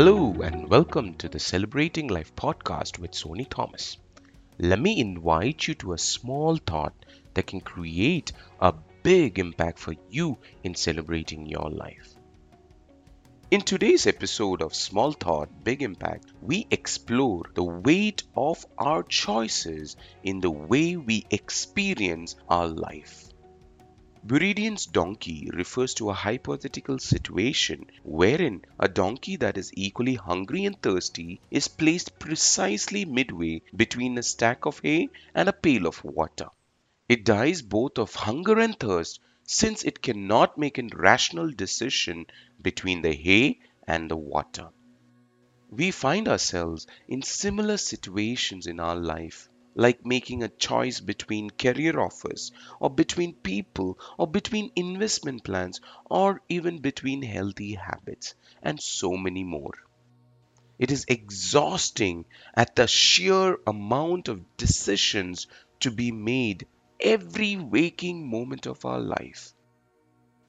Hello and welcome to the Celebrating Life podcast with Sony Thomas. Let me invite you to a small thought that can create a big impact for you in celebrating your life. In today's episode of Small Thought, Big Impact, we explore the weight of our choices in the way we experience our life. Buridan's donkey refers to a hypothetical situation wherein a donkey that is equally hungry and thirsty is placed precisely midway between a stack of hay and a pail of water. It dies both of hunger and thirst since it cannot make a rational decision between the hay and the water. We find ourselves in similar situations in our life like making a choice between career offers or between people or between investment plans or even between healthy habits and so many more. It is exhausting at the sheer amount of decisions to be made every waking moment of our life.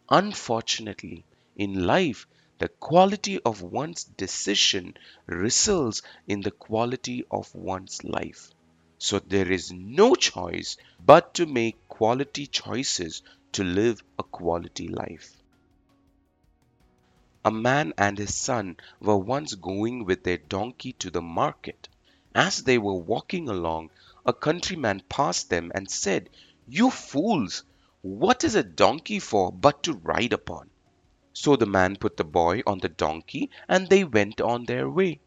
Unfortunately, in life, the quality of one's decision results in the quality of one's life. So there is no choice but to make quality choices to live a quality life. A man and his son were once going with their donkey to the market. As they were walking along, a countryman passed them and said, You fools! What is a donkey for but to ride upon? So the man put the boy on the donkey and they went on their way.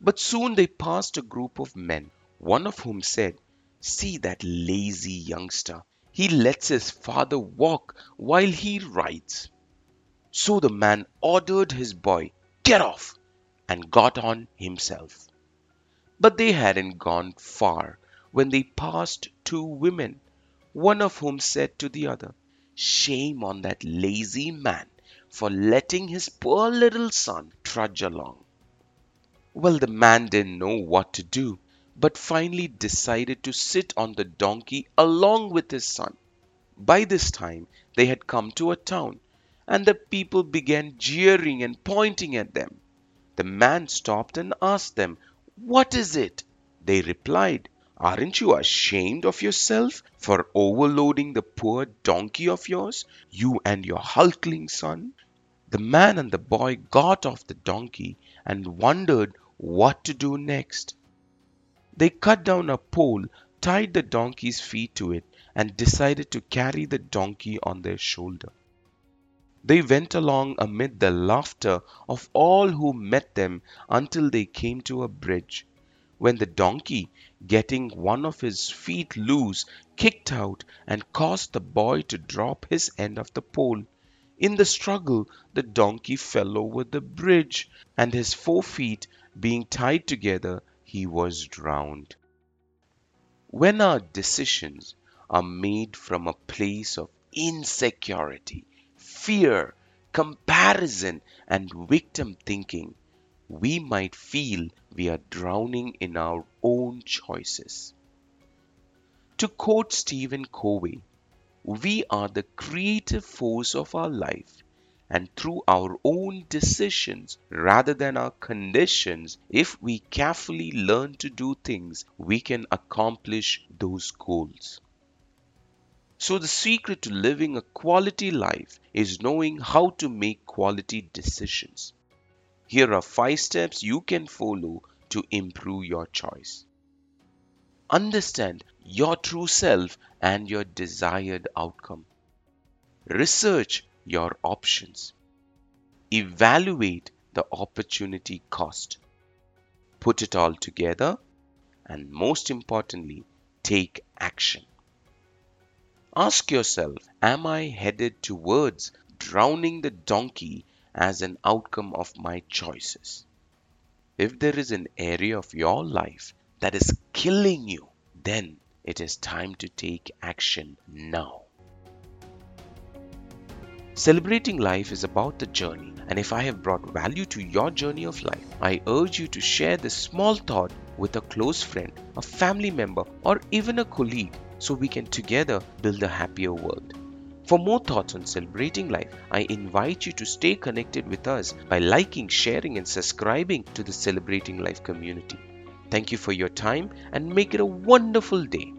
But soon they passed a group of men one of whom said, See that lazy youngster. He lets his father walk while he rides. So the man ordered his boy, Get off! and got on himself. But they hadn't gone far when they passed two women, one of whom said to the other, Shame on that lazy man for letting his poor little son trudge along. Well, the man didn't know what to do but finally decided to sit on the donkey along with his son. By this time they had come to a town, and the people began jeering and pointing at them. The man stopped and asked them, What is it? They replied, Aren't you ashamed of yourself for overloading the poor donkey of yours, you and your hulking son? The man and the boy got off the donkey and wondered what to do next. They cut down a pole, tied the donkey's feet to it, and decided to carry the donkey on their shoulder. They went along amid the laughter of all who met them until they came to a bridge, when the donkey, getting one of his feet loose, kicked out and caused the boy to drop his end of the pole. In the struggle, the donkey fell over the bridge, and his four feet, being tied together, he was drowned. When our decisions are made from a place of insecurity, fear, comparison, and victim thinking, we might feel we are drowning in our own choices. To quote Stephen Covey, we are the creative force of our life and through our own decisions rather than our conditions, if we carefully learn to do things, we can accomplish those goals. So, the secret to living a quality life is knowing how to make quality decisions. Here are five steps you can follow to improve your choice. Understand your true self and your desired outcome. Research your options. Evaluate the opportunity cost. Put it all together and most importantly, take action. Ask yourself, am I headed towards drowning the donkey as an outcome of my choices? If there is an area of your life that is killing you, then it is time to take action now. Celebrating life is about the journey, and if I have brought value to your journey of life, I urge you to share this small thought with a close friend, a family member, or even a colleague so we can together build a happier world. For more thoughts on celebrating life, I invite you to stay connected with us by liking, sharing, and subscribing to the Celebrating Life community. Thank you for your time and make it a wonderful day.